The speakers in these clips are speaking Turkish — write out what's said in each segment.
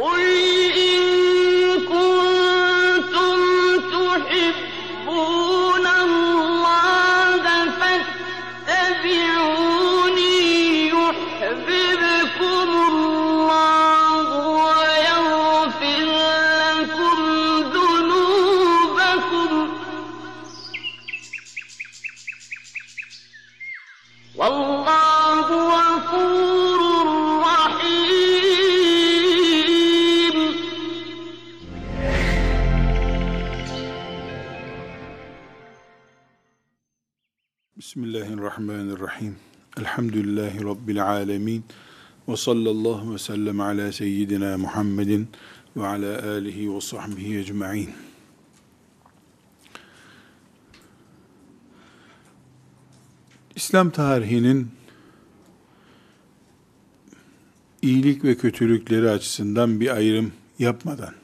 Oy! Rabbil alemin. Ve sallallahu ve sellem ala seyyidina Muhammedin ve ala alihi ve sahbihi ecma'in. İslam tarihinin iyilik ve kötülükleri açısından bir ayrım yapmadan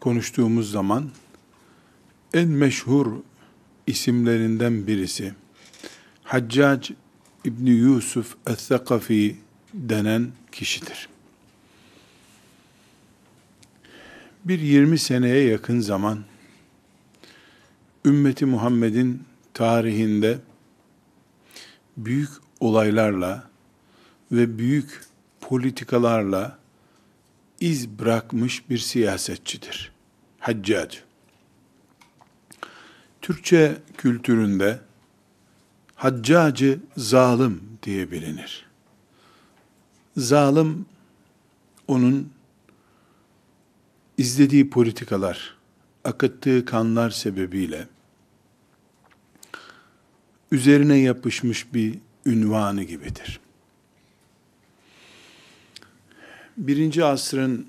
konuştuğumuz zaman en meşhur isimlerinden birisi Haccac İbni Yusuf Es-Sakafi denen kişidir. Bir 20 seneye yakın zaman ümmeti Muhammed'in tarihinde büyük olaylarla ve büyük politikalarla iz bırakmış bir siyasetçidir. Haccac. Türkçe kültüründe haccacı zalim diye bilinir. Zalim onun izlediği politikalar, akıttığı kanlar sebebiyle üzerine yapışmış bir ünvanı gibidir. Birinci asrın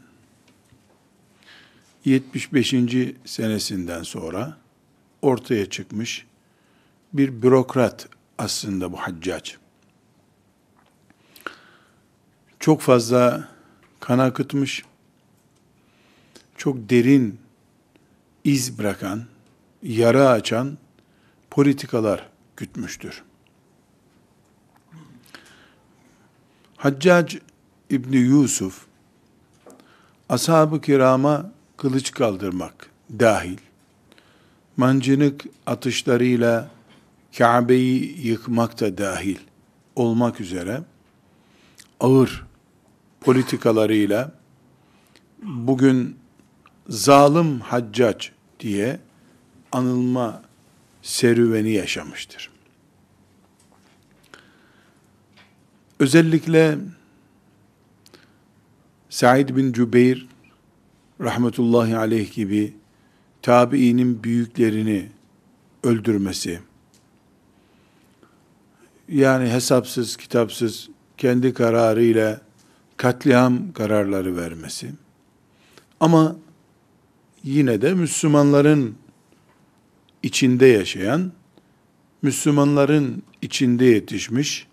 75. senesinden sonra ortaya çıkmış bir bürokrat aslında bu haccac. Çok fazla kan akıtmış, çok derin iz bırakan, yara açan politikalar gütmüştür. Haccac İbni Yusuf, ashab-ı kirama kılıç kaldırmak dahil, mancınık atışlarıyla Kabe'yi yıkmak da dahil olmak üzere ağır politikalarıyla bugün zalim haccac diye anılma serüveni yaşamıştır. Özellikle Said bin Cübeyr rahmetullahi aleyh gibi tabiinin büyüklerini öldürmesi, yani hesapsız, kitapsız, kendi kararıyla katliam kararları vermesi. Ama yine de Müslümanların içinde yaşayan, Müslümanların içinde yetişmiş,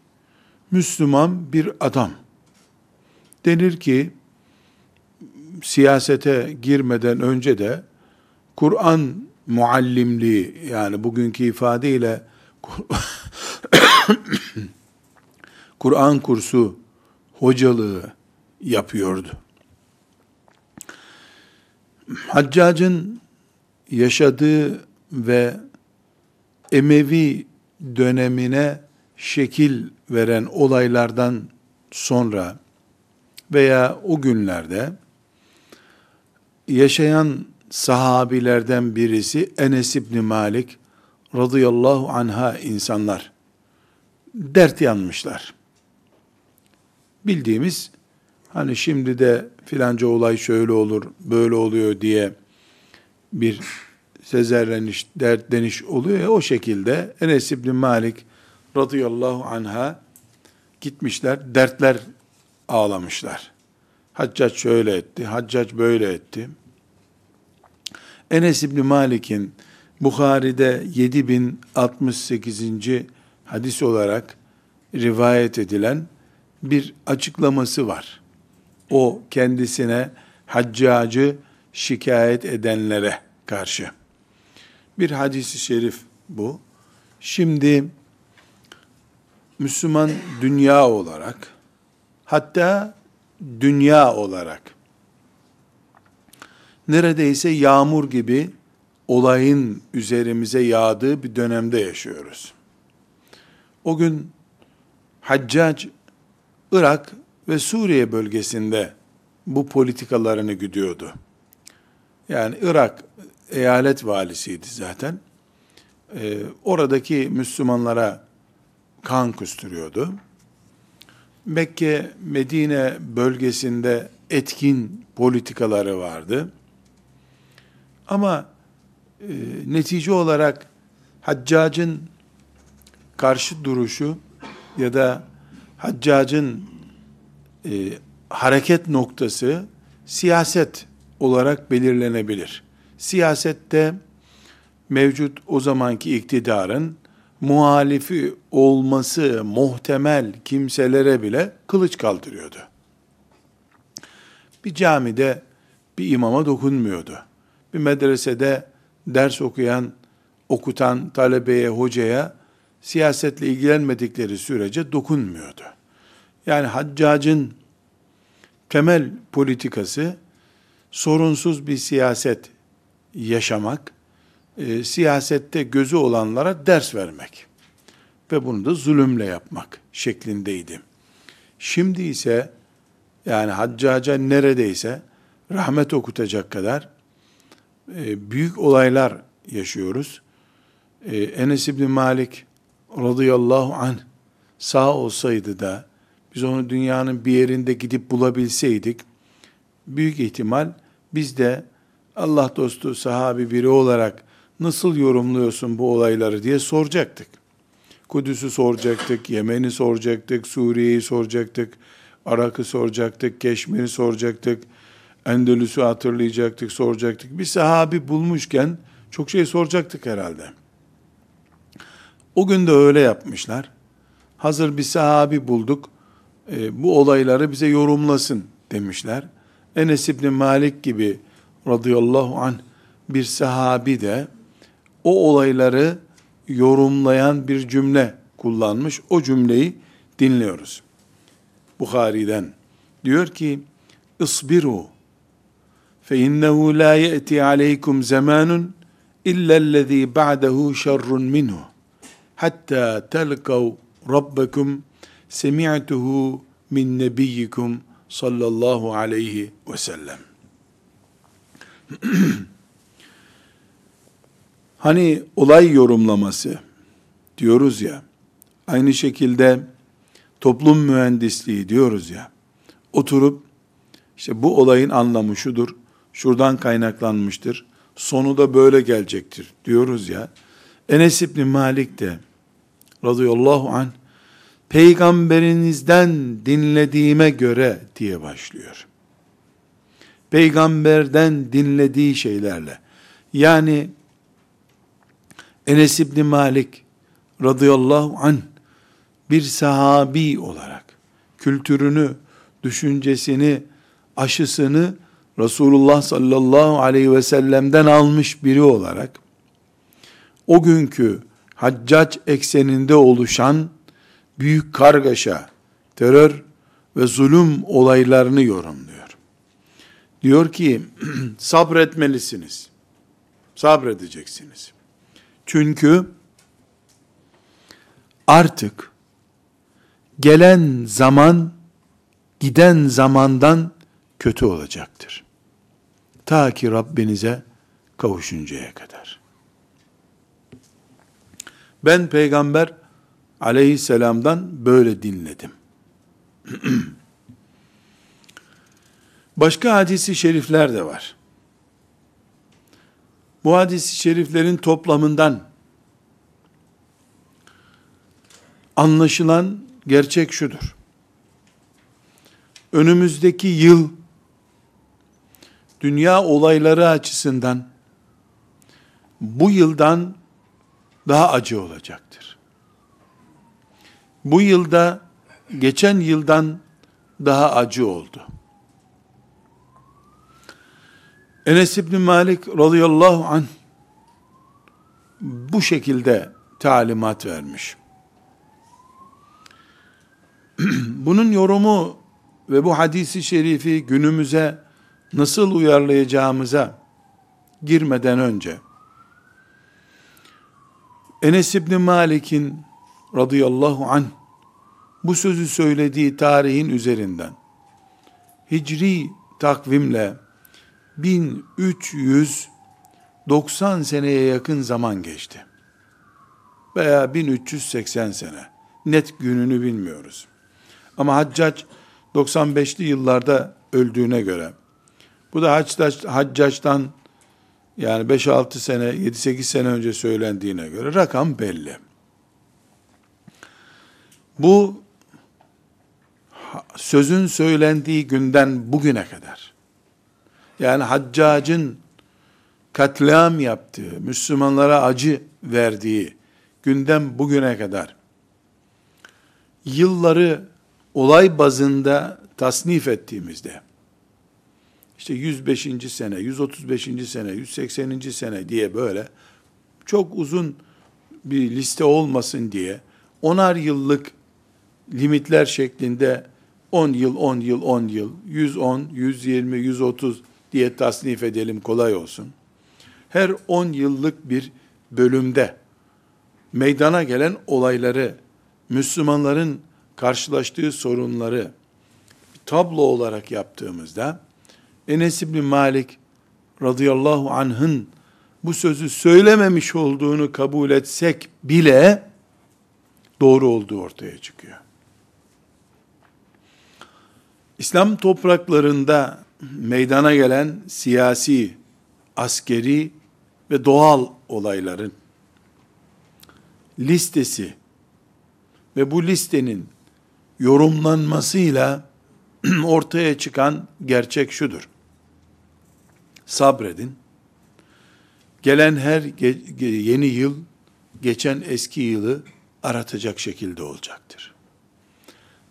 Müslüman bir adam. Denir ki, siyasete girmeden önce de Kur'an muallimliği yani bugünkü ifadeyle Kur'an kursu hocalığı yapıyordu. Haccac'ın yaşadığı ve Emevi dönemine şekil veren olaylardan sonra veya o günlerde yaşayan sahabilerden birisi Enes İbni Malik radıyallahu anha insanlar dert yanmışlar. Bildiğimiz hani şimdi de filanca olay şöyle olur, böyle oluyor diye bir sezerleniş, dertleniş oluyor ya o şekilde Enes İbni Malik radıyallahu anha gitmişler, dertler ağlamışlar. Haccac şöyle etti, Haccac böyle etti. Enes İbni Malik'in Bukhari'de 7068. hadis olarak rivayet edilen bir açıklaması var. O kendisine haccacı şikayet edenlere karşı. Bir hadisi şerif bu. Şimdi Müslüman dünya olarak hatta dünya olarak neredeyse yağmur gibi olayın üzerimize yağdığı bir dönemde yaşıyoruz. O gün Haccac Irak ve Suriye bölgesinde bu politikalarını güdüyordu. Yani Irak eyalet valisiydi zaten. Ee, oradaki Müslümanlara kan kusturuyordu. Mekke, Medine bölgesinde etkin politikaları vardı. Ama e, netice olarak Haccac'ın karşı duruşu ya da Haccac'ın e, hareket noktası siyaset olarak belirlenebilir. Siyasette mevcut o zamanki iktidarın muhalifi olması muhtemel kimselere bile kılıç kaldırıyordu. Bir camide bir imama dokunmuyordu. Bir medresede ders okuyan, okutan talebeye, hocaya siyasetle ilgilenmedikleri sürece dokunmuyordu. Yani haccacın temel politikası sorunsuz bir siyaset yaşamak, e, siyasette gözü olanlara ders vermek ve bunu da zulümle yapmak şeklindeydi. Şimdi ise yani haccaca neredeyse rahmet okutacak kadar e, büyük olaylar yaşıyoruz. E, Enes İbni Malik radıyallahu anh sağ olsaydı da biz onu dünyanın bir yerinde gidip bulabilseydik büyük ihtimal biz de Allah dostu sahabi biri olarak nasıl yorumluyorsun bu olayları diye soracaktık. Kudüs'ü soracaktık, Yemen'i soracaktık, Suriye'yi soracaktık, Arak'ı soracaktık, Keşmir'i soracaktık, Endülüs'ü hatırlayacaktık, soracaktık. Bir sahabi bulmuşken çok şey soracaktık herhalde. O gün de öyle yapmışlar. Hazır bir sahabi bulduk, e, bu olayları bize yorumlasın demişler. Enes İbni Malik gibi radıyallahu anh bir sahabi de o olayları yorumlayan bir cümle kullanmış. O cümleyi dinliyoruz. Bukhari'den. Diyor ki, İsbiru fe innehu la ye'ti aleykum zamanun illa ellezî ba'dehu şerrun minhu hatta telkav rabbekum semi'tuhu min nebiyyikum sallallahu aleyhi ve sellem. hani olay yorumlaması diyoruz ya, aynı şekilde toplum mühendisliği diyoruz ya, oturup işte bu olayın anlamı şudur, şuradan kaynaklanmıştır, sonu da böyle gelecektir diyoruz ya. Enes İbni Malik de radıyallahu anh peygamberinizden dinlediğime göre diye başlıyor. Peygamberden dinlediği şeylerle. Yani Enes İbni Malik radıyallahu anh bir sahabi olarak kültürünü, düşüncesini, aşısını Resulullah sallallahu aleyhi ve sellem'den almış biri olarak o günkü haccac ekseninde oluşan büyük kargaşa, terör ve zulüm olaylarını yorumluyor. Diyor ki sabretmelisiniz. Sabredeceksiniz. Çünkü artık gelen zaman giden zamandan kötü olacaktır. Ta ki Rabbinize kavuşuncaya kadar. Ben peygamber aleyhisselamdan böyle dinledim. Başka hadisi şerifler de var. Bu hadisi şeriflerin toplamından anlaşılan gerçek şudur. Önümüzdeki yıl dünya olayları açısından bu yıldan daha acı olacaktır. Bu yılda geçen yıldan daha acı oldu. Enes İbni Malik radıyallahu anh bu şekilde talimat vermiş. Bunun yorumu ve bu hadisi şerifi günümüze nasıl uyarlayacağımıza girmeden önce Enes İbni Malik'in radıyallahu anh bu sözü söylediği tarihin üzerinden Hicri takvimle 1390 seneye yakın zaman geçti. Veya 1380 sene. Net gününü bilmiyoruz. Ama Haccac 95'li yıllarda öldüğüne göre bu da Haccac, Haccac'tan yani 5-6 sene, 7-8 sene önce söylendiğine göre rakam belli. Bu sözün söylendiği günden bugüne kadar yani Haccac'ın katliam yaptığı, Müslümanlara acı verdiği günden bugüne kadar yılları olay bazında tasnif ettiğimizde işte 105. sene, 135. sene, 180. sene diye böyle çok uzun bir liste olmasın diye onar yıllık limitler şeklinde 10 yıl, 10 yıl, 10 yıl, 110, 120, 130 diye tasnif edelim kolay olsun. Her 10 yıllık bir bölümde meydana gelen olayları, Müslümanların karşılaştığı sorunları tablo olarak yaptığımızda Enes İbni Malik radıyallahu anh'ın bu sözü söylememiş olduğunu kabul etsek bile doğru olduğu ortaya çıkıyor. İslam topraklarında meydana gelen siyasi, askeri ve doğal olayların listesi ve bu listenin yorumlanmasıyla ortaya çıkan gerçek şudur. Sabredin. Gelen her yeni yıl geçen eski yılı aratacak şekilde olacaktır.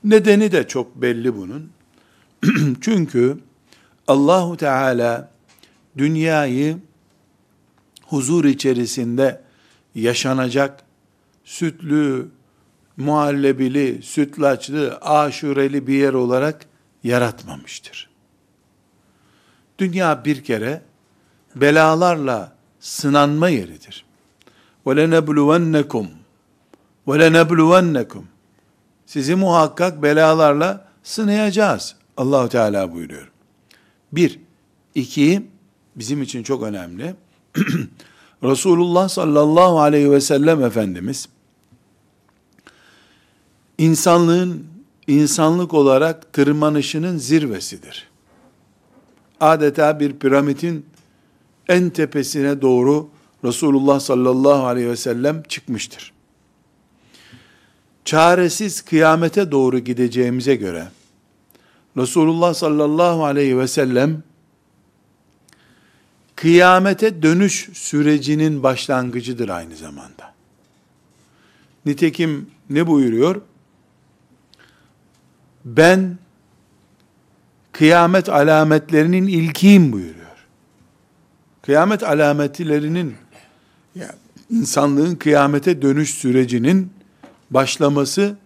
Nedeni de çok belli bunun. Çünkü Allahu Teala dünyayı huzur içerisinde yaşanacak sütlü, muhallebili, sütlaçlı, aşureli bir yer olarak yaratmamıştır. Dünya bir kere belalarla sınanma yeridir. وَلَنَبْلُوَنَّكُمْ وَلَنَبْلُوَنَّكُمْ Sizi muhakkak belalarla sınayacağız. Allahu Teala buyuruyor. Bir. iki bizim için çok önemli. Resulullah sallallahu aleyhi ve sellem Efendimiz insanlığın insanlık olarak tırmanışının zirvesidir. Adeta bir piramidin en tepesine doğru Resulullah sallallahu aleyhi ve sellem çıkmıştır. Çaresiz kıyamete doğru gideceğimize göre Resulullah sallallahu aleyhi ve sellem kıyamete dönüş sürecinin başlangıcıdır aynı zamanda. Nitekim ne buyuruyor? Ben kıyamet alametlerinin ilkiyim buyuruyor. Kıyamet alametlerinin yani insanlığın kıyamete dönüş sürecinin başlaması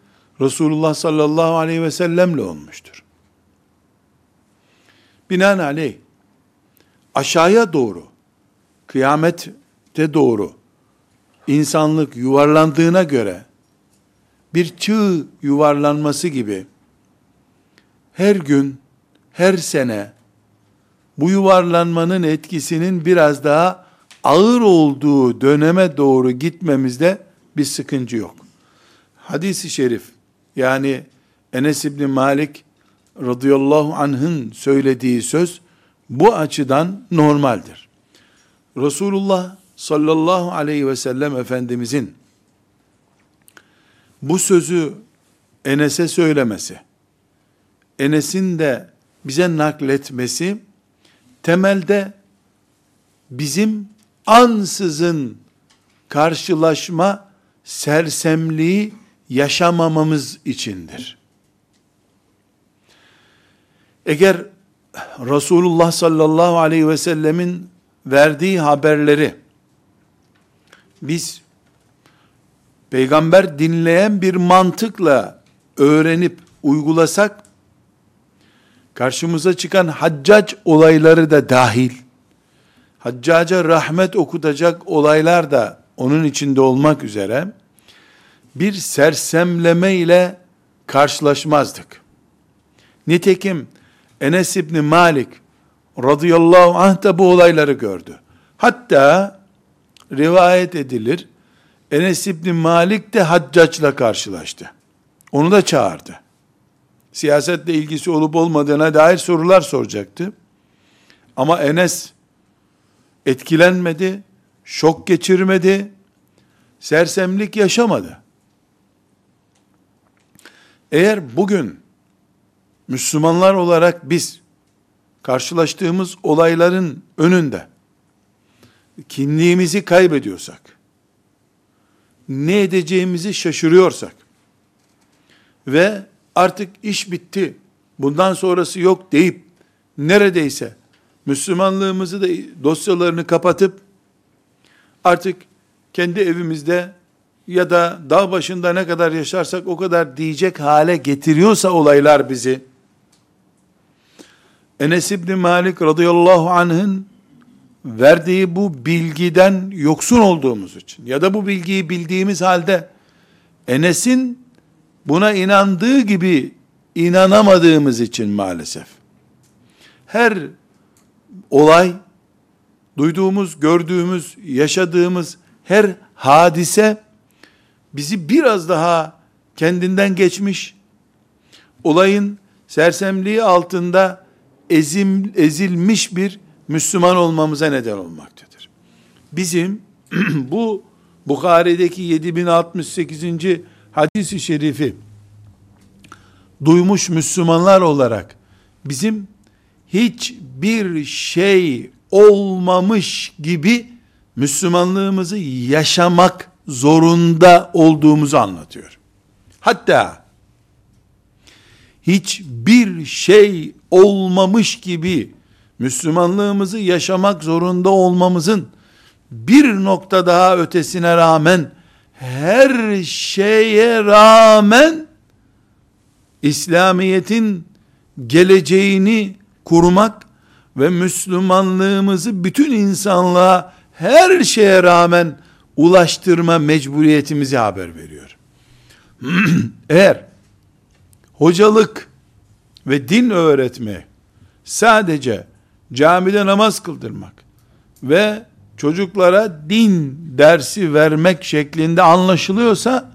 Resulullah sallallahu aleyhi ve sellemle olmuştur. Binaenaleyh aşağıya doğru, kıyamette doğru insanlık yuvarlandığına göre bir çığ yuvarlanması gibi her gün, her sene bu yuvarlanmanın etkisinin biraz daha ağır olduğu döneme doğru gitmemizde bir sıkıntı yok. Hadis-i şerif yani Enes İbni Malik radıyallahu anh'ın söylediği söz bu açıdan normaldir. Resulullah sallallahu aleyhi ve sellem Efendimizin bu sözü Enes'e söylemesi, Enes'in de bize nakletmesi, temelde bizim ansızın karşılaşma sersemliği yaşamamamız içindir. Eğer Resulullah sallallahu aleyhi ve sellemin verdiği haberleri biz peygamber dinleyen bir mantıkla öğrenip uygulasak karşımıza çıkan haccac olayları da dahil, haccaca rahmet okutacak olaylar da onun içinde olmak üzere, bir sersemleme ile karşılaşmazdık. Nitekim Enes İbni Malik radıyallahu anh da bu olayları gördü. Hatta rivayet edilir, Enes İbni Malik de haccaçla karşılaştı. Onu da çağırdı. Siyasetle ilgisi olup olmadığına dair sorular soracaktı. Ama Enes etkilenmedi, şok geçirmedi, sersemlik yaşamadı. Eğer bugün Müslümanlar olarak biz karşılaştığımız olayların önünde kimliğimizi kaybediyorsak, ne edeceğimizi şaşırıyorsak ve artık iş bitti, bundan sonrası yok deyip neredeyse Müslümanlığımızı da dosyalarını kapatıp artık kendi evimizde ya da dağ başında ne kadar yaşarsak o kadar diyecek hale getiriyorsa olaylar bizi Enes İbni Malik radıyallahu anh'ın verdiği bu bilgiden yoksun olduğumuz için ya da bu bilgiyi bildiğimiz halde Enes'in buna inandığı gibi inanamadığımız için maalesef her olay duyduğumuz, gördüğümüz, yaşadığımız her hadise bizi biraz daha kendinden geçmiş, olayın sersemliği altında ezim, ezilmiş bir Müslüman olmamıza neden olmaktadır. Bizim bu Bukhari'deki 7068. hadisi şerifi duymuş Müslümanlar olarak bizim hiçbir şey olmamış gibi Müslümanlığımızı yaşamak zorunda olduğumuzu anlatıyor. Hatta hiçbir şey olmamış gibi Müslümanlığımızı yaşamak zorunda olmamızın bir nokta daha ötesine rağmen her şeye rağmen İslamiyet'in geleceğini kurmak ve Müslümanlığımızı bütün insanlığa her şeye rağmen ulaştırma mecburiyetimizi haber veriyor. Eğer hocalık ve din öğretme sadece camide namaz kıldırmak ve çocuklara din dersi vermek şeklinde anlaşılıyorsa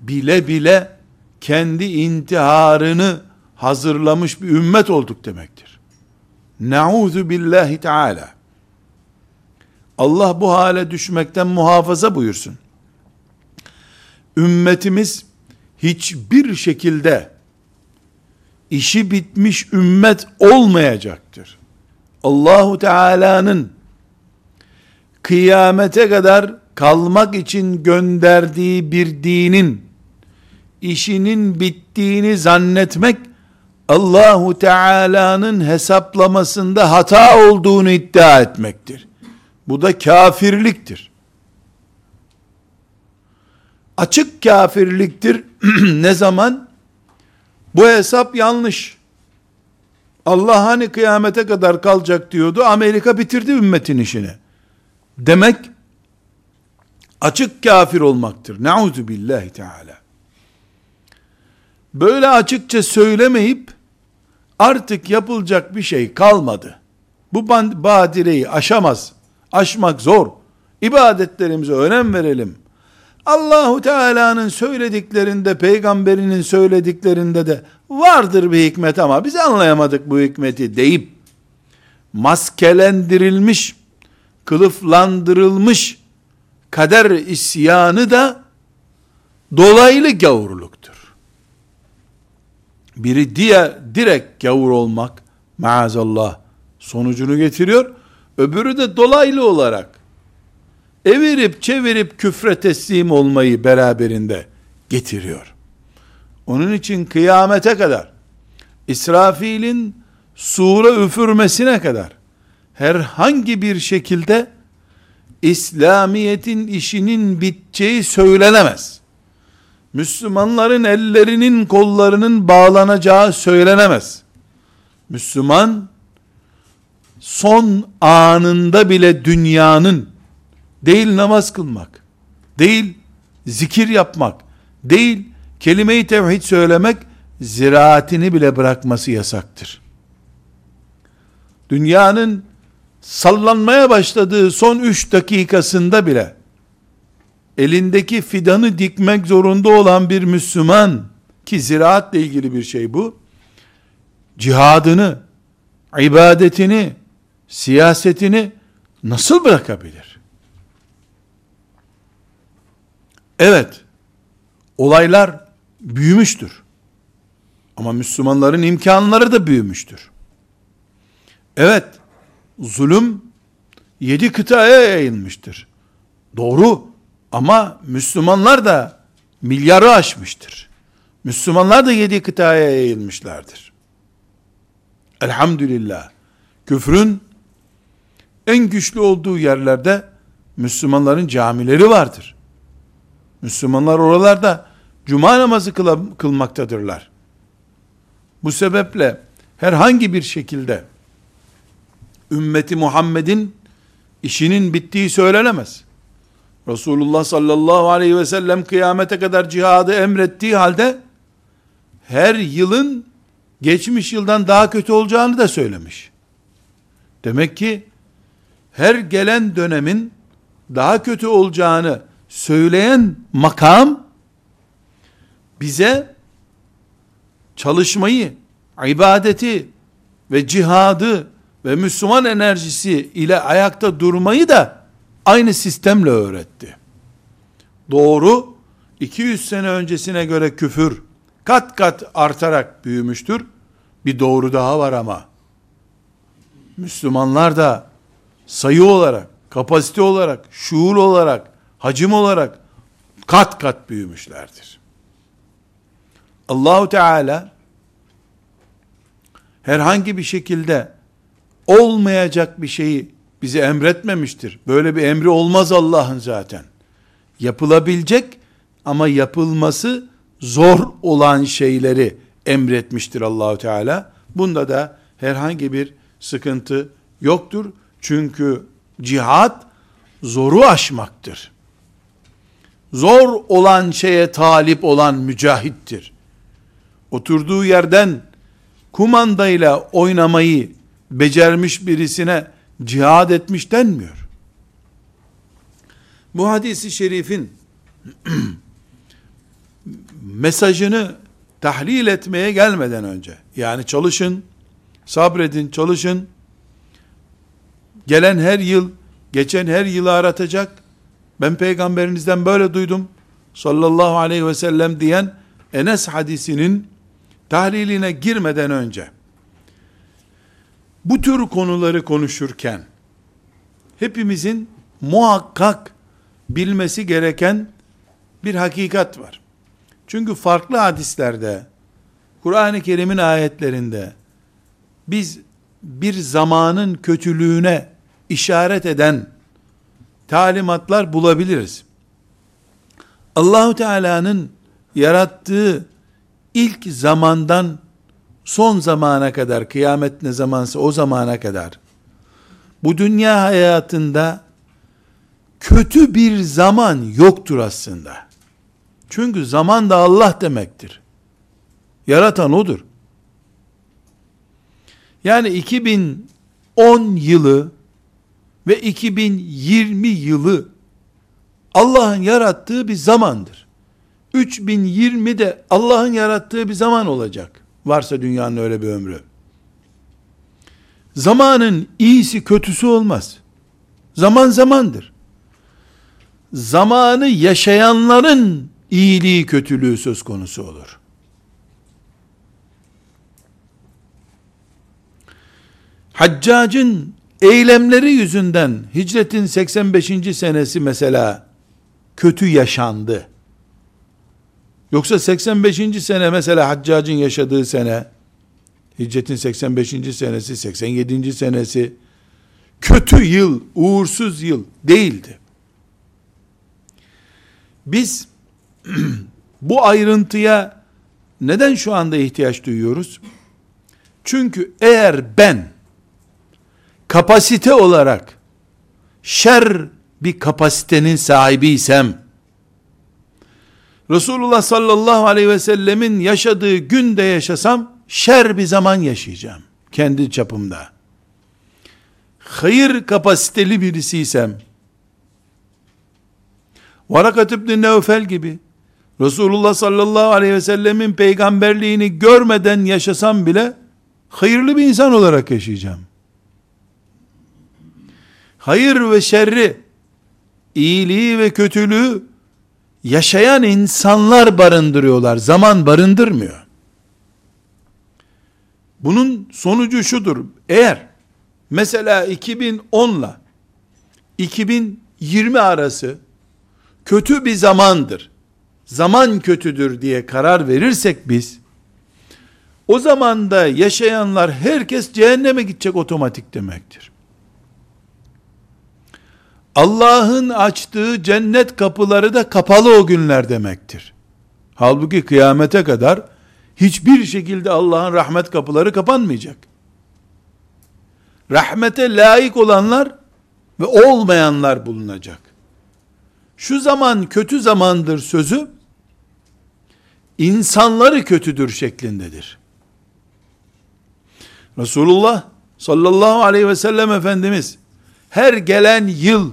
bile bile kendi intiharını hazırlamış bir ümmet olduk demektir. Nauzu billahi teala. Allah bu hale düşmekten muhafaza buyursun. Ümmetimiz hiçbir şekilde işi bitmiş ümmet olmayacaktır. Allahu Teala'nın kıyamete kadar kalmak için gönderdiği bir dinin işinin bittiğini zannetmek Allahu Teala'nın hesaplamasında hata olduğunu iddia etmektir. Bu da kafirliktir. Açık kafirliktir. ne zaman? Bu hesap yanlış. Allah hani kıyamete kadar kalacak diyordu. Amerika bitirdi ümmetin işini. Demek açık kafir olmaktır. Nauzu billahi teala. Böyle açıkça söylemeyip artık yapılacak bir şey kalmadı. Bu badireyi aşamaz. Aşmak zor. İbadetlerimize önem verelim. Allahu Teala'nın söylediklerinde, peygamberinin söylediklerinde de vardır bir hikmet ama biz anlayamadık bu hikmeti deyip maskelendirilmiş, kılıflandırılmış kader isyanı da dolaylı gavurluktur. Biri diye direkt gavur olmak maazallah sonucunu getiriyor. Öbürü de dolaylı olarak evirip çevirip küfre teslim olmayı beraberinde getiriyor. Onun için kıyamete kadar İsrafil'in sure üfürmesine kadar herhangi bir şekilde İslamiyet'in işinin biteceği söylenemez. Müslümanların ellerinin kollarının bağlanacağı söylenemez. Müslüman son anında bile dünyanın değil namaz kılmak, değil zikir yapmak, değil kelime-i tevhid söylemek ziraatini bile bırakması yasaktır. Dünyanın sallanmaya başladığı son üç dakikasında bile elindeki fidanı dikmek zorunda olan bir Müslüman ki ziraatle ilgili bir şey bu cihadını ibadetini siyasetini nasıl bırakabilir? Evet, olaylar büyümüştür. Ama Müslümanların imkanları da büyümüştür. Evet, zulüm yedi kıtaya yayılmıştır. Doğru ama Müslümanlar da milyarı aşmıştır. Müslümanlar da yedi kıtaya yayılmışlardır. Elhamdülillah. Küfrün en güçlü olduğu yerlerde Müslümanların camileri vardır. Müslümanlar oralarda cuma namazı kılmaktadırlar. Bu sebeple herhangi bir şekilde ümmeti Muhammed'in işinin bittiği söylenemez. Resulullah sallallahu aleyhi ve sellem kıyamete kadar cihadı emrettiği halde her yılın geçmiş yıldan daha kötü olacağını da söylemiş. Demek ki her gelen dönemin daha kötü olacağını söyleyen makam bize çalışmayı, ibadeti ve cihadı ve Müslüman enerjisi ile ayakta durmayı da aynı sistemle öğretti. Doğru 200 sene öncesine göre küfür kat kat artarak büyümüştür. Bir doğru daha var ama. Müslümanlar da sayı olarak, kapasite olarak, şuur olarak, hacim olarak kat kat büyümüşlerdir. Allahu Teala herhangi bir şekilde olmayacak bir şeyi bize emretmemiştir. Böyle bir emri olmaz Allah'ın zaten. Yapılabilecek ama yapılması zor olan şeyleri emretmiştir Allahu Teala. Bunda da herhangi bir sıkıntı yoktur. Çünkü cihat zoru aşmaktır. Zor olan şeye talip olan mücahittir. Oturduğu yerden kumandayla oynamayı becermiş birisine cihad etmiş denmiyor. Bu hadisi şerifin mesajını tahlil etmeye gelmeden önce, yani çalışın, sabredin, çalışın, gelen her yıl, geçen her yılı aratacak, ben peygamberinizden böyle duydum, sallallahu aleyhi ve sellem diyen Enes hadisinin tahliline girmeden önce, bu tür konuları konuşurken, hepimizin muhakkak bilmesi gereken bir hakikat var. Çünkü farklı hadislerde, Kur'an-ı Kerim'in ayetlerinde, biz bir zamanın kötülüğüne işaret eden talimatlar bulabiliriz. Allahu Teala'nın yarattığı ilk zamandan son zamana kadar, kıyamet ne zamansa o zamana kadar, bu dünya hayatında kötü bir zaman yoktur aslında. Çünkü zaman da Allah demektir. Yaratan odur. Yani 2010 yılı ve 2020 yılı Allah'ın yarattığı bir zamandır. 3020 de Allah'ın yarattığı bir zaman olacak. Varsa dünyanın öyle bir ömrü. Zamanın iyisi kötüsü olmaz. Zaman zamandır. Zamanı yaşayanların iyiliği kötülüğü söz konusu olur. Haccacın eylemleri yüzünden hicretin 85. senesi mesela kötü yaşandı. Yoksa 85. sene mesela Haccac'ın yaşadığı sene, hicretin 85. senesi, 87. senesi, kötü yıl, uğursuz yıl değildi. Biz bu ayrıntıya neden şu anda ihtiyaç duyuyoruz? Çünkü eğer ben kapasite olarak şer bir kapasitenin sahibiysem Resulullah sallallahu aleyhi ve sellemin yaşadığı günde yaşasam şer bir zaman yaşayacağım kendi çapımda. Hayır kapasiteli birisiysem Varakat İbni Nevfel gibi Resulullah sallallahu aleyhi ve sellemin peygamberliğini görmeden yaşasam bile hayırlı bir insan olarak yaşayacağım. Hayır ve şerri, iyiliği ve kötülüğü yaşayan insanlar barındırıyorlar. Zaman barındırmıyor. Bunun sonucu şudur. Eğer mesela 2010 ile 2020 arası kötü bir zamandır. Zaman kötüdür diye karar verirsek biz o zamanda yaşayanlar herkes cehenneme gidecek otomatik demektir. Allah'ın açtığı cennet kapıları da kapalı o günler demektir. Halbuki kıyamete kadar hiçbir şekilde Allah'ın rahmet kapıları kapanmayacak. Rahmete layık olanlar ve olmayanlar bulunacak. Şu zaman kötü zamandır sözü insanları kötüdür şeklindedir. Resulullah sallallahu aleyhi ve sellem Efendimiz her gelen yıl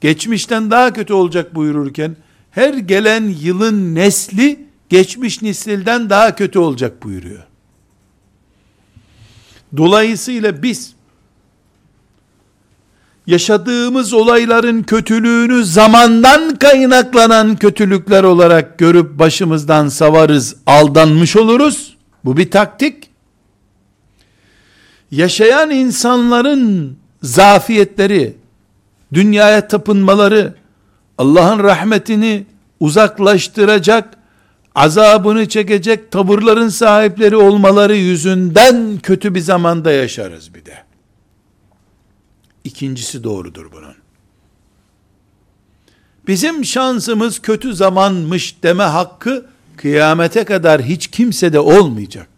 geçmişten daha kötü olacak buyururken her gelen yılın nesli geçmiş nesilden daha kötü olacak buyuruyor. Dolayısıyla biz yaşadığımız olayların kötülüğünü zamandan kaynaklanan kötülükler olarak görüp başımızdan savarız, aldanmış oluruz. Bu bir taktik. Yaşayan insanların zafiyetleri, dünyaya tapınmaları, Allah'ın rahmetini uzaklaştıracak, azabını çekecek tavırların sahipleri olmaları yüzünden kötü bir zamanda yaşarız bir de. İkincisi doğrudur bunun. Bizim şansımız kötü zamanmış deme hakkı kıyamete kadar hiç kimsede olmayacaktır.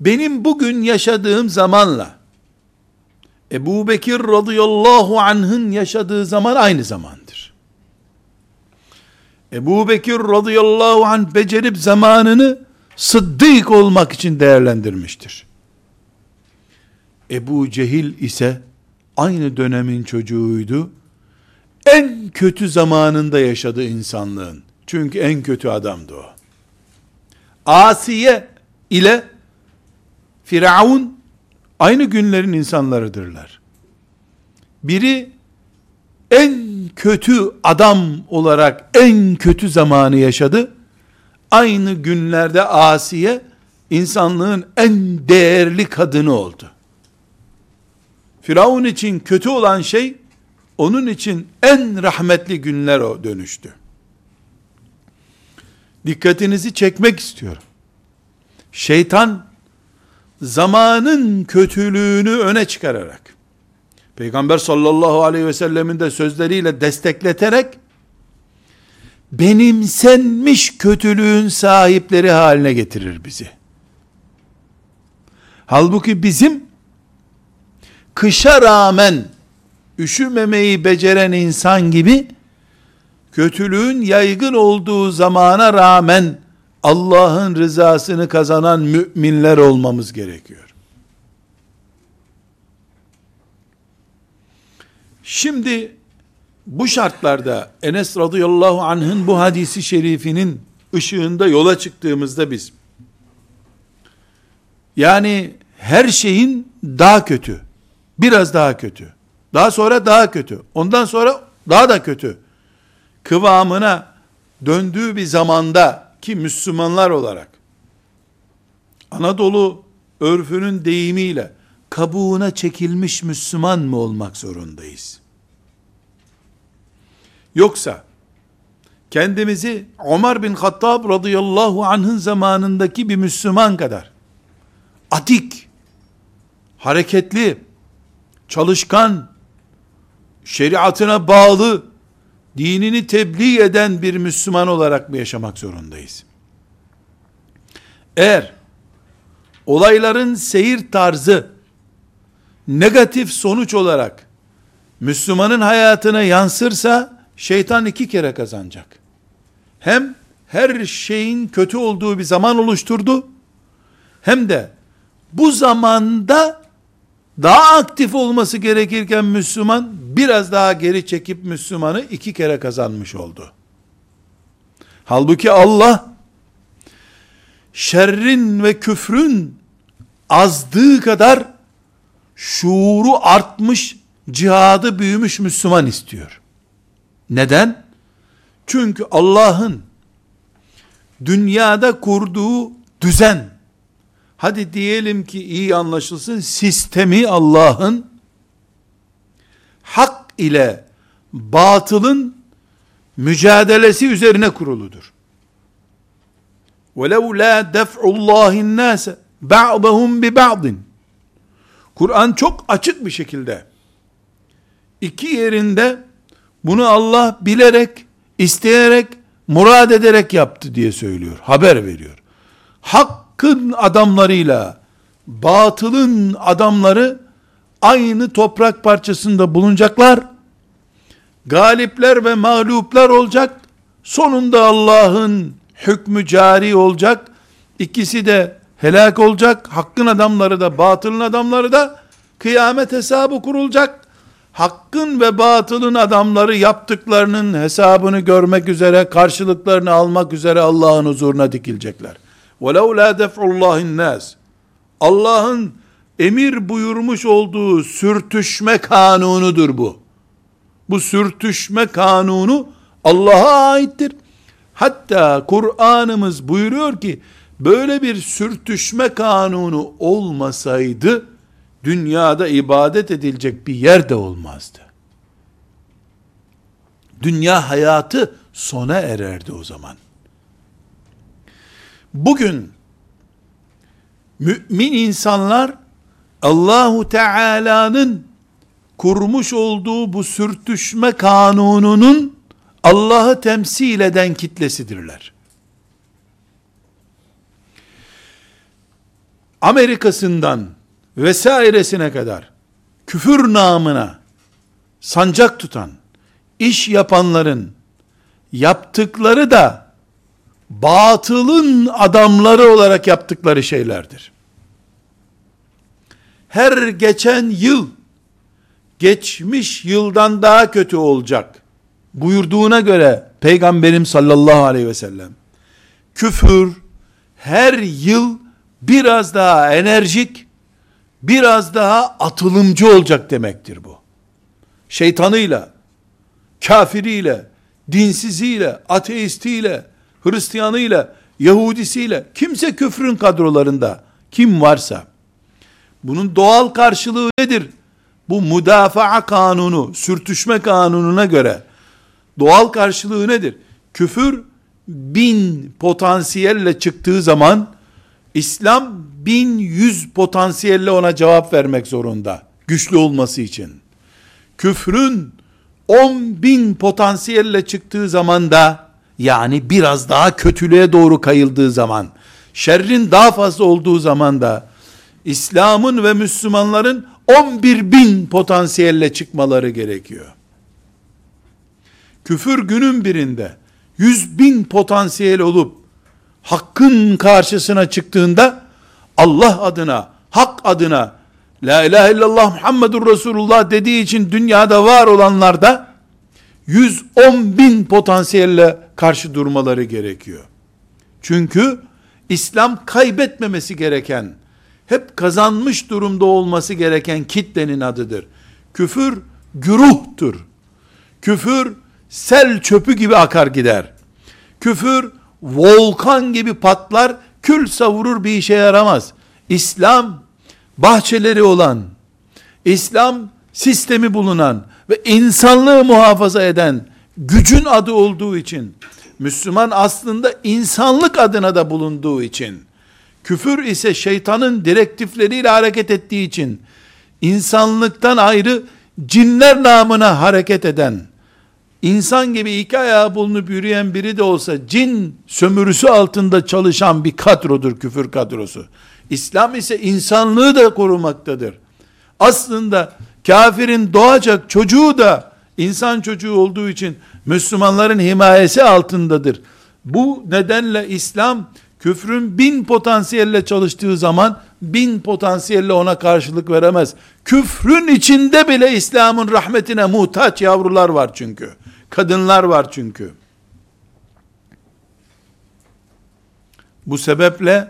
Benim bugün yaşadığım zamanla Ebu Bekir radıyallahu anh'ın yaşadığı zaman aynı zamandır. Ebu Bekir radıyallahu anh becerip zamanını sıddık olmak için değerlendirmiştir. Ebu Cehil ise aynı dönemin çocuğuydu. En kötü zamanında yaşadı insanlığın. Çünkü en kötü adamdı o. Asiye ile Firavun aynı günlerin insanlarıdırlar. Biri en kötü adam olarak en kötü zamanı yaşadı. Aynı günlerde Asiye insanlığın en değerli kadını oldu. Firavun için kötü olan şey, onun için en rahmetli günler o dönüştü. Dikkatinizi çekmek istiyorum. Şeytan, zamanın kötülüğünü öne çıkararak, Peygamber sallallahu aleyhi ve sellemin de sözleriyle destekleterek, benimsenmiş kötülüğün sahipleri haline getirir bizi. Halbuki bizim, kışa rağmen üşümemeyi beceren insan gibi kötülüğün yaygın olduğu zamana rağmen Allah'ın rızasını kazanan müminler olmamız gerekiyor. Şimdi bu şartlarda Enes radıyallahu anh'ın bu hadisi şerifinin ışığında yola çıktığımızda biz yani her şeyin daha kötü Biraz daha kötü. Daha sonra daha kötü. Ondan sonra daha da kötü. Kıvamına döndüğü bir zamanda ki Müslümanlar olarak Anadolu örfünün deyimiyle kabuğuna çekilmiş Müslüman mı olmak zorundayız? Yoksa kendimizi Ömer bin Hattab radıyallahu anh'ın zamanındaki bir Müslüman kadar atik, hareketli, çalışkan, şeriatına bağlı, dinini tebliğ eden bir Müslüman olarak mı yaşamak zorundayız? Eğer olayların seyir tarzı negatif sonuç olarak Müslümanın hayatına yansırsa şeytan iki kere kazanacak. Hem her şeyin kötü olduğu bir zaman oluşturdu. Hem de bu zamanda daha aktif olması gerekirken Müslüman biraz daha geri çekip Müslümanı iki kere kazanmış oldu. Halbuki Allah şerrin ve küfrün azdığı kadar şuuru artmış, cihadı büyümüş Müslüman istiyor. Neden? Çünkü Allah'ın dünyada kurduğu düzen, hadi diyelim ki iyi anlaşılsın, sistemi Allah'ın hak ile batılın mücadelesi üzerine kuruludur. وَلَوْ لَا دَفْعُ اللّٰهِ النَّاسَ بَعْضَهُمْ بِبَعْضٍ Kur'an çok açık bir şekilde iki yerinde bunu Allah bilerek, isteyerek, murad ederek yaptı diye söylüyor. Haber veriyor. Hakkın adamlarıyla batılın adamları aynı toprak parçasında bulunacaklar. Galipler ve mağluplar olacak. Sonunda Allah'ın hükmü cari olacak. İkisi de helak olacak. Hakkın adamları da batılın adamları da kıyamet hesabı kurulacak. Hakkın ve batılın adamları yaptıklarının hesabını görmek üzere, karşılıklarını almak üzere Allah'ın huzuruna dikilecekler. وَلَوْ لَا دَفْعُ اللّٰهِ النَّاسِ Allah'ın emir buyurmuş olduğu sürtüşme kanunudur bu. Bu sürtüşme kanunu Allah'a aittir. Hatta Kur'an'ımız buyuruyor ki böyle bir sürtüşme kanunu olmasaydı dünyada ibadet edilecek bir yer de olmazdı. Dünya hayatı sona ererdi o zaman. Bugün mümin insanlar Allahu Teala'nın kurmuş olduğu bu sürtüşme kanununun Allah'ı temsil eden kitlesidirler. Amerika'sından vesairesine kadar küfür namına sancak tutan, iş yapanların yaptıkları da batılın adamları olarak yaptıkları şeylerdir. Her geçen yıl geçmiş yıldan daha kötü olacak buyurduğuna göre Peygamberim sallallahu aleyhi ve sellem küfür her yıl biraz daha enerjik, biraz daha atılımcı olacak demektir bu. Şeytanıyla, kafiriyle, dinsiziyle, ateistiyle, Hristiyanıyla, Yahudisiyle, kimse küfrün kadrolarında, kim varsa, bunun doğal karşılığı nedir? Bu müdafaa kanunu, sürtüşme kanununa göre, doğal karşılığı nedir? Küfür, bin potansiyelle çıktığı zaman, İslam bin yüz potansiyelle ona cevap vermek zorunda. Güçlü olması için. Küfrün on bin potansiyelle çıktığı zaman da yani biraz daha kötülüğe doğru kayıldığı zaman şerrin daha fazla olduğu zaman da İslam'ın ve Müslümanların 11 bin potansiyelle çıkmaları gerekiyor. Küfür günün birinde 100 bin potansiyel olup hakkın karşısına çıktığında Allah adına, hak adına La ilahe illallah Muhammedur Resulullah dediği için dünyada var olanlar da 110 bin potansiyelle karşı durmaları gerekiyor. Çünkü İslam kaybetmemesi gereken, hep kazanmış durumda olması gereken kitlenin adıdır. Küfür güruhtur. Küfür sel çöpü gibi akar gider. Küfür volkan gibi patlar, kül savurur bir işe yaramaz. İslam bahçeleri olan, İslam sistemi bulunan ve insanlığı muhafaza eden gücün adı olduğu için, Müslüman aslında insanlık adına da bulunduğu için, küfür ise şeytanın direktifleriyle hareket ettiği için, insanlıktan ayrı cinler namına hareket eden, insan gibi iki ayağı bulunup yürüyen biri de olsa cin sömürüsü altında çalışan bir kadrodur küfür kadrosu. İslam ise insanlığı da korumaktadır. Aslında kafirin doğacak çocuğu da insan çocuğu olduğu için Müslümanların himayesi altındadır. Bu nedenle İslam küfrün bin potansiyelle çalıştığı zaman bin potansiyelle ona karşılık veremez. Küfrün içinde bile İslam'ın rahmetine muhtaç yavrular var çünkü. Kadınlar var çünkü. Bu sebeple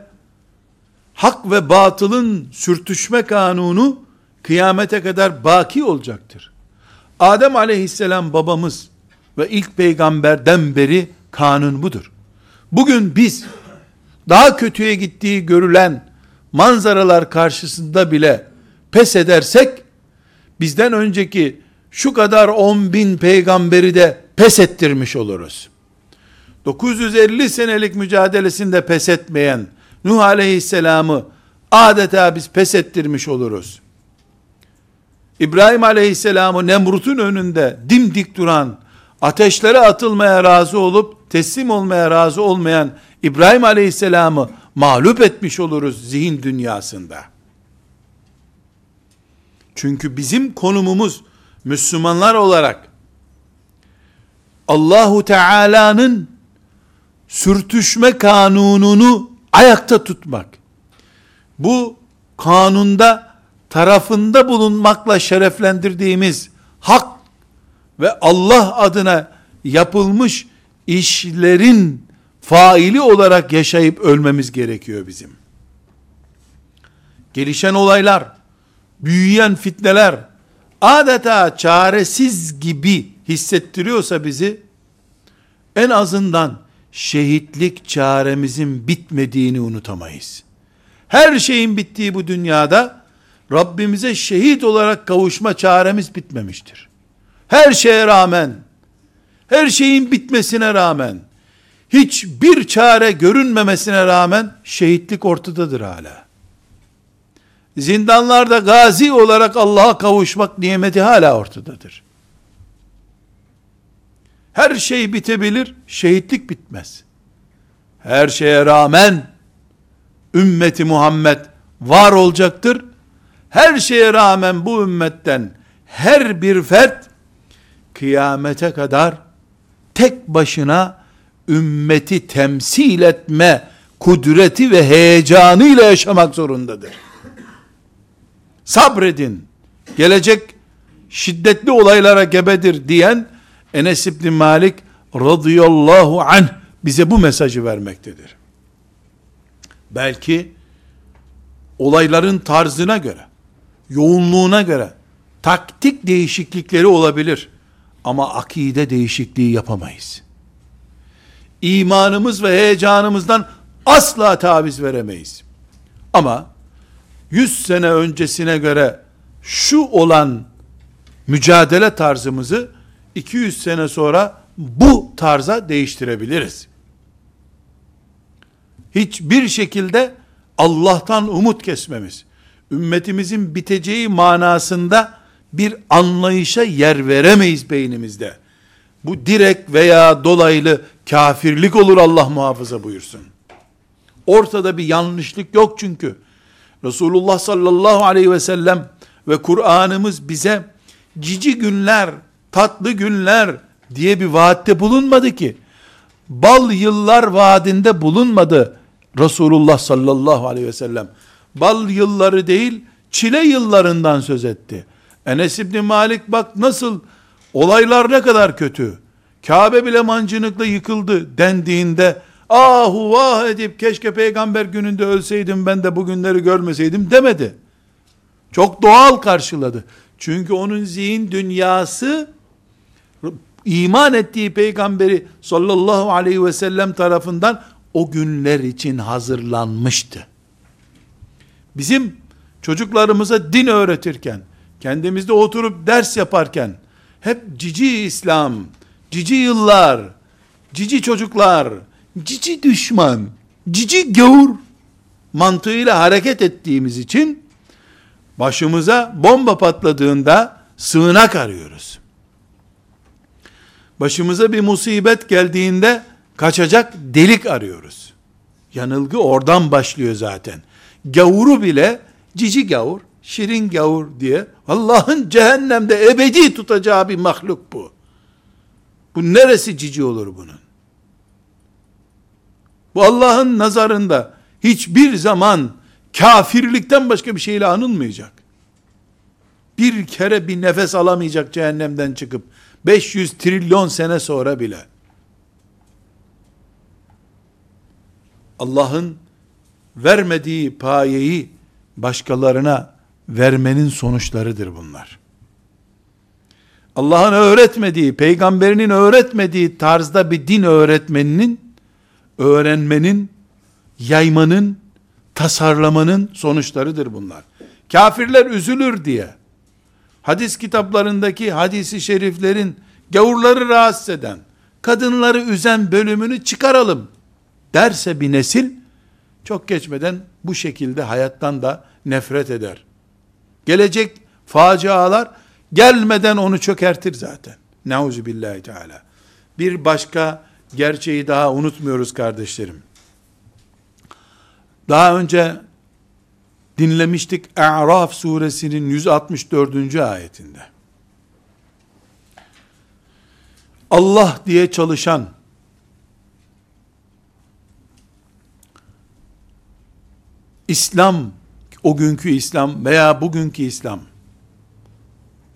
hak ve batılın sürtüşme kanunu kıyamete kadar baki olacaktır. Adem aleyhisselam babamız ve ilk peygamberden beri kanun budur. Bugün biz daha kötüye gittiği görülen manzaralar karşısında bile pes edersek, bizden önceki şu kadar on bin peygamberi de pes ettirmiş oluruz. 950 senelik mücadelesinde pes etmeyen Nuh aleyhisselamı adeta biz pes ettirmiş oluruz. İbrahim aleyhisselamı Nemrut'un önünde dimdik duran, ateşlere atılmaya razı olup teslim olmaya razı olmayan İbrahim aleyhisselamı mağlup etmiş oluruz zihin dünyasında. Çünkü bizim konumumuz Müslümanlar olarak Allahu Teala'nın sürtüşme kanununu ayakta tutmak. Bu kanunda tarafında bulunmakla şereflendirdiğimiz hak ve Allah adına yapılmış işlerin faili olarak yaşayıp ölmemiz gerekiyor bizim. Gelişen olaylar, büyüyen fitneler, adeta çaresiz gibi hissettiriyorsa bizi, en azından şehitlik çaremizin bitmediğini unutamayız. Her şeyin bittiği bu dünyada, Rabbimize şehit olarak kavuşma çaremiz bitmemiştir. Her şeye rağmen, her şeyin bitmesine rağmen, hiçbir çare görünmemesine rağmen şehitlik ortadadır hala. Zindanlarda gazi olarak Allah'a kavuşmak nimeti hala ortadadır. Her şey bitebilir, şehitlik bitmez. Her şeye rağmen ümmeti Muhammed var olacaktır. Her şeye rağmen bu ümmetten her bir fert kıyamete kadar tek başına ümmeti temsil etme kudreti ve heyecanıyla yaşamak zorundadır. Sabredin. Gelecek şiddetli olaylara gebedir diyen Enes İbni Malik radıyallahu anh bize bu mesajı vermektedir. Belki olayların tarzına göre, yoğunluğuna göre taktik değişiklikleri olabilir. Ama akide değişikliği yapamayız. İmanımız ve heyecanımızdan asla taviz veremeyiz. Ama 100 sene öncesine göre şu olan mücadele tarzımızı 200 sene sonra bu tarza değiştirebiliriz. Hiçbir şekilde Allah'tan umut kesmemiz, ümmetimizin biteceği manasında bir anlayışa yer veremeyiz beynimizde. Bu direkt veya dolaylı kafirlik olur Allah muhafaza buyursun. Ortada bir yanlışlık yok çünkü. Resulullah sallallahu aleyhi ve sellem ve Kur'an'ımız bize cici günler, tatlı günler diye bir vaatte bulunmadı ki. Bal yıllar vaadinde bulunmadı Resulullah sallallahu aleyhi ve sellem. Bal yılları değil, çile yıllarından söz etti. Enes İbni Malik bak nasıl olaylar ne kadar kötü. Kabe bile mancınıkla yıkıldı dendiğinde ahu vah edip keşke peygamber gününde ölseydim ben de bugünleri görmeseydim demedi. Çok doğal karşıladı. Çünkü onun zihin dünyası iman ettiği peygamberi sallallahu aleyhi ve sellem tarafından o günler için hazırlanmıştı. Bizim çocuklarımıza din öğretirken, kendimizde oturup ders yaparken, hep cici İslam, cici yıllar, cici çocuklar, cici düşman, cici gavur mantığıyla hareket ettiğimiz için başımıza bomba patladığında sığınak arıyoruz. Başımıza bir musibet geldiğinde kaçacak delik arıyoruz. Yanılgı oradan başlıyor zaten. Gavuru bile cici gavur, şirin gavur diye Allah'ın cehennemde ebedi tutacağı bir mahluk bu. Bu neresi cici olur bunun? Bu Allah'ın nazarında hiçbir zaman kafirlikten başka bir şeyle anılmayacak. Bir kere bir nefes alamayacak cehennemden çıkıp 500 trilyon sene sonra bile. Allah'ın vermediği payeyi başkalarına vermenin sonuçlarıdır bunlar. Allah'ın öğretmediği, peygamberinin öğretmediği tarzda bir din öğretmeninin, öğrenmenin, yaymanın, tasarlamanın sonuçlarıdır bunlar. Kafirler üzülür diye, hadis kitaplarındaki hadisi şeriflerin gavurları rahatsız eden, kadınları üzen bölümünü çıkaralım derse bir nesil, çok geçmeden bu şekilde hayattan da nefret eder. Gelecek facialar gelmeden onu çökertir zaten. Nauzu billahi teala. Bir başka gerçeği daha unutmuyoruz kardeşlerim. Daha önce dinlemiştik A'raf suresinin 164. ayetinde. Allah diye çalışan İslam o günkü İslam veya bugünkü İslam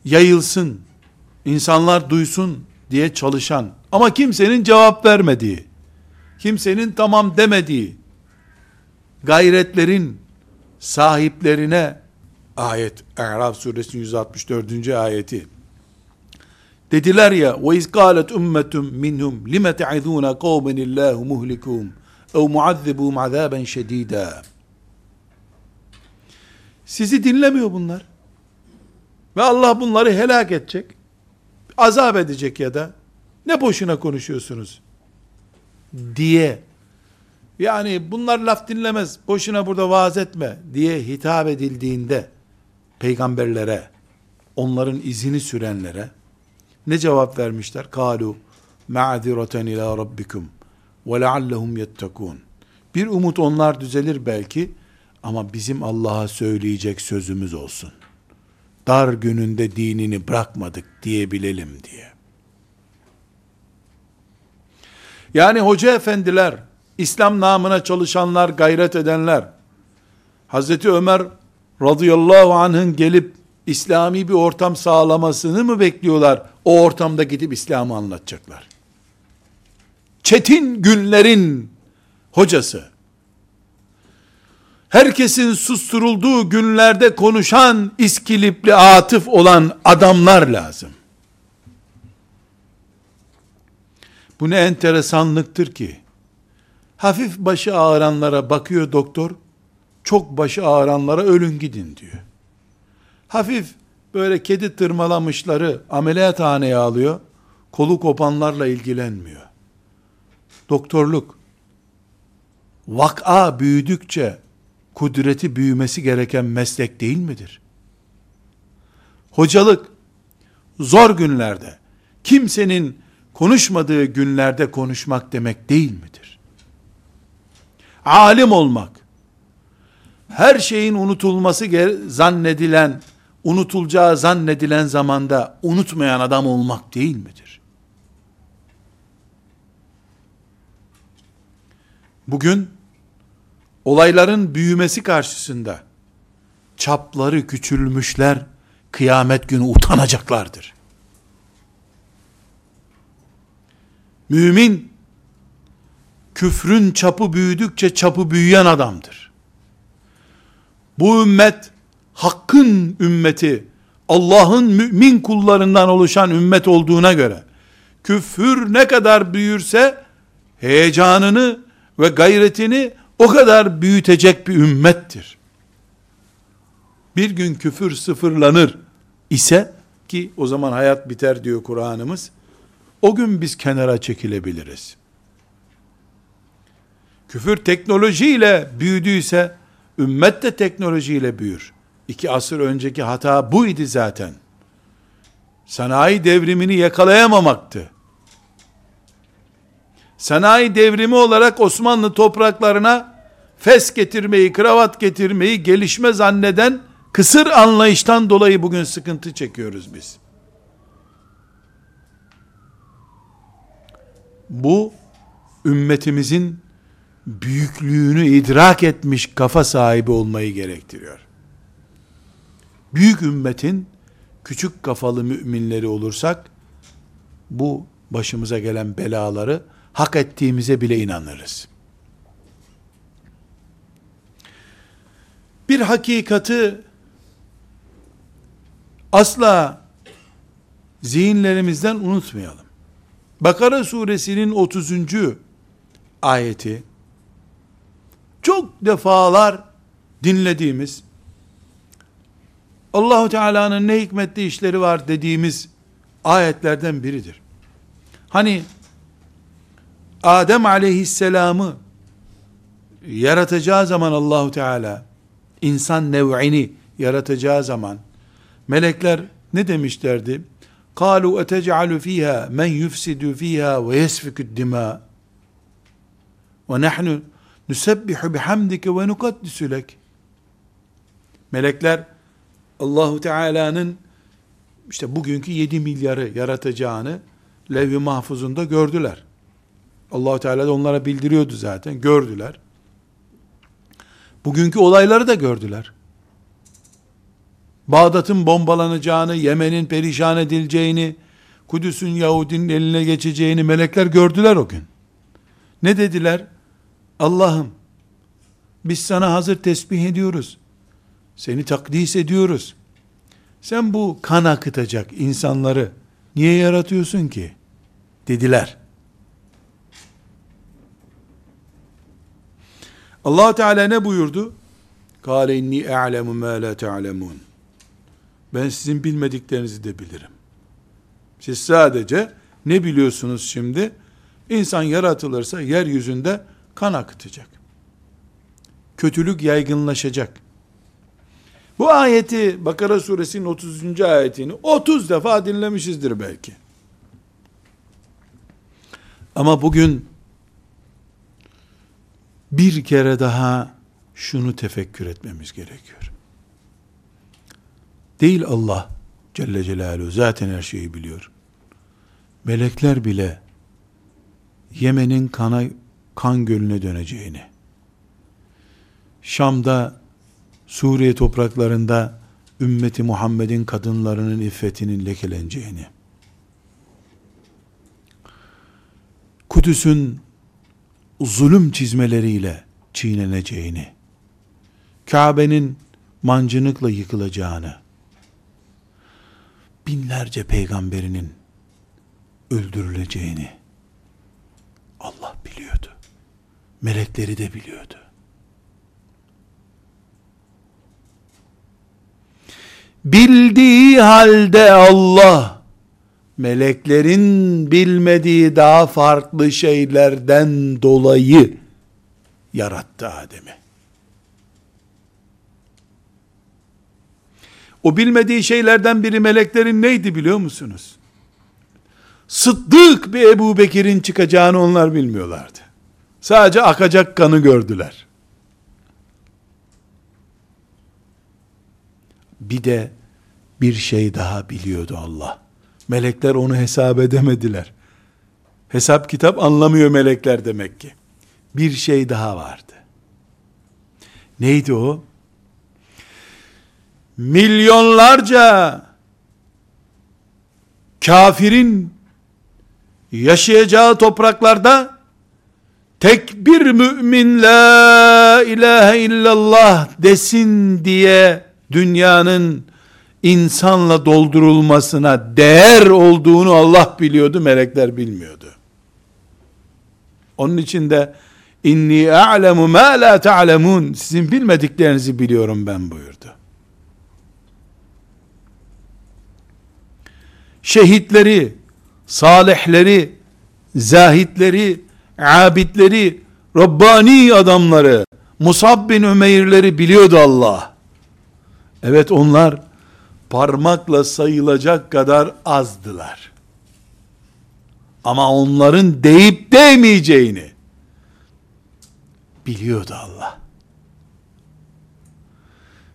yayılsın, insanlar duysun diye çalışan ama kimsenin cevap vermediği, kimsenin tamam demediği gayretlerin sahiplerine ayet A'raf suresinin 164. ayeti dediler ya ve iz qalet ummetum minhum lime ta'izuna kavmen illahu muhlikuhum ev muazzibuhum azaben şedida sizi dinlemiyor bunlar ve Allah bunları helak edecek azap edecek ya da ne boşuna konuşuyorsunuz diye yani bunlar laf dinlemez, boşuna burada vaaz etme diye hitap edildiğinde peygamberlere, onların izini sürenlere ne cevap vermişler? Kalu ma'zireten ila rabbikum ve leallehum yettekun. Bir umut onlar düzelir belki ama bizim Allah'a söyleyecek sözümüz olsun. Dar gününde dinini bırakmadık diyebilelim diye. Yani hoca efendiler, İslam namına çalışanlar, gayret edenler, Hazreti Ömer radıyallahu anh'ın gelip İslami bir ortam sağlamasını mı bekliyorlar? O ortamda gidip İslam'ı anlatacaklar. Çetin günlerin hocası, herkesin susturulduğu günlerde konuşan iskilipli atıf olan adamlar lazım. Bu ne enteresanlıktır ki, hafif başı ağıranlara bakıyor doktor, çok başı ağıranlara ölün gidin diyor. Hafif böyle kedi tırmalamışları ameliyathaneye alıyor, kolu kopanlarla ilgilenmiyor. Doktorluk, vak'a büyüdükçe kudreti büyümesi gereken meslek değil midir? Hocalık, zor günlerde, kimsenin konuşmadığı günlerde konuşmak demek değil midir? Alim olmak, her şeyin unutulması zannedilen, unutulacağı zannedilen zamanda unutmayan adam olmak değil midir? Bugün olayların büyümesi karşısında çapları küçülmüşler kıyamet günü utanacaklardır. Mümin küfrün çapı büyüdükçe çapı büyüyen adamdır. Bu ümmet hakkın ümmeti, Allah'ın mümin kullarından oluşan ümmet olduğuna göre küfür ne kadar büyürse heyecanını ve gayretini o kadar büyütecek bir ümmettir. Bir gün küfür sıfırlanır ise ki o zaman hayat biter diyor Kur'an'ımız. O gün biz kenara çekilebiliriz. Küfür teknolojiyle büyüdüyse ümmet de teknolojiyle büyür. İki asır önceki hata buydu zaten. Sanayi devrimini yakalayamamaktı. sanayi devrimi olarak Osmanlı topraklarına fes getirmeyi, kravat getirmeyi gelişme zanneden kısır anlayıştan dolayı bugün sıkıntı çekiyoruz biz. Bu ümmetimizin büyüklüğünü idrak etmiş kafa sahibi olmayı gerektiriyor. Büyük ümmetin küçük kafalı müminleri olursak bu başımıza gelen belaları hak ettiğimize bile inanırız. Bir hakikati asla zihinlerimizden unutmayalım. Bakara suresinin 30. ayeti çok defalar dinlediğimiz Allahu Teala'nın ne hikmetli işleri var dediğimiz ayetlerden biridir. Hani Adem aleyhisselamı yaratacağı zaman Allahu Teala insan nev'ini yaratacağı zaman melekler ne demişlerdi? قالوا أتجعل فيها من يفسد فيها ويسفك الدماء ونحن نسبح بحمدك ونقدس لك Melekler Allahu Teala'nın işte bugünkü 7 milyarı yaratacağını levh-i mahfuzunda gördüler. Allahu Teala da onlara bildiriyordu zaten. Gördüler. Bugünkü olayları da gördüler. Bağdat'ın bombalanacağını, Yemen'in perişan edileceğini, Kudüs'ün Yahudinin eline geçeceğini melekler gördüler o gün. Ne dediler? Allah'ım biz sana hazır tesbih ediyoruz. Seni takdis ediyoruz. Sen bu kan akıtacak insanları niye yaratıyorsun ki? Dediler. Allah Teala ne buyurdu? Kale inni a'lemu ma la ta'lemun. Ben sizin bilmediklerinizi de bilirim. Siz sadece ne biliyorsunuz şimdi? İnsan yaratılırsa yeryüzünde kan akıtacak. Kötülük yaygınlaşacak. Bu ayeti Bakara suresinin 30. ayetini 30 defa dinlemişizdir belki. Ama bugün bir kere daha şunu tefekkür etmemiz gerekiyor. Değil Allah Celle Celaluhu zaten her şeyi biliyor. Melekler bile Yemen'in kana, kan gölüne döneceğini, Şam'da, Suriye topraklarında ümmeti Muhammed'in kadınlarının iffetinin lekeleneceğini, Kudüs'ün zulüm çizmeleriyle çiğneneceğini, Kabe'nin mancınıkla yıkılacağını, binlerce peygamberinin öldürüleceğini Allah biliyordu. Melekleri de biliyordu. Bildiği halde Allah meleklerin bilmediği daha farklı şeylerden dolayı yarattı Adem'i. O bilmediği şeylerden biri meleklerin neydi biliyor musunuz? Sıddık bir Ebu Bekir'in çıkacağını onlar bilmiyorlardı. Sadece akacak kanı gördüler. Bir de bir şey daha biliyordu Allah. Melekler onu hesap edemediler. Hesap kitap anlamıyor melekler demek ki. Bir şey daha vardı. Neydi o? Milyonlarca kafirin yaşayacağı topraklarda tek bir mümin la ilahe illallah desin diye dünyanın insanla doldurulmasına değer olduğunu Allah biliyordu, melekler bilmiyordu. Onun için de inni a'lemu ma la ta'lemun sizin bilmediklerinizi biliyorum ben buyurdu. Şehitleri, salihleri, zahitleri, abidleri, Rabbani adamları, Musab bin Ümeyr'leri biliyordu Allah. Evet onlar parmakla sayılacak kadar azdılar. Ama onların deyip değmeyeceğini biliyordu Allah.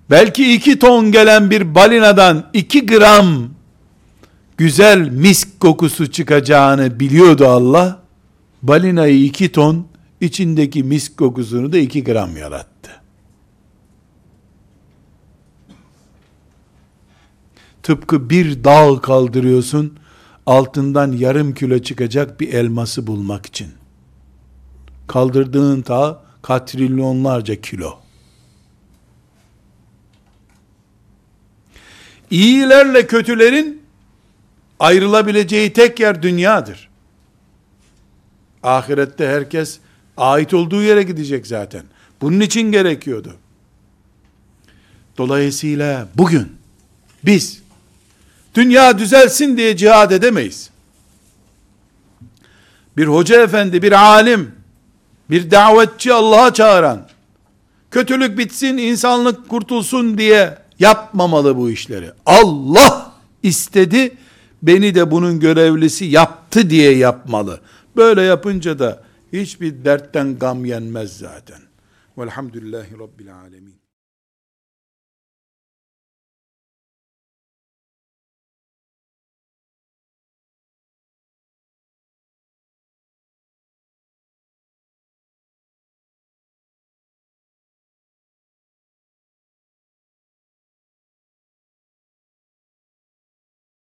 Belki iki ton gelen bir balinadan iki gram güzel misk kokusu çıkacağını biliyordu Allah. Balinayı iki ton, içindeki misk kokusunu da iki gram yarattı. Tıpkı bir dağ kaldırıyorsun, altından yarım kilo çıkacak bir elması bulmak için. Kaldırdığın dağ katrilyonlarca kilo. İyilerle kötülerin ayrılabileceği tek yer dünyadır. Ahirette herkes ait olduğu yere gidecek zaten. Bunun için gerekiyordu. Dolayısıyla bugün biz dünya düzelsin diye cihad edemeyiz. Bir hoca efendi, bir alim, bir davetçi Allah'a çağıran, kötülük bitsin, insanlık kurtulsun diye yapmamalı bu işleri. Allah istedi, beni de bunun görevlisi yaptı diye yapmalı. Böyle yapınca da hiçbir dertten gam yenmez zaten. Velhamdülillahi Rabbil Alemin.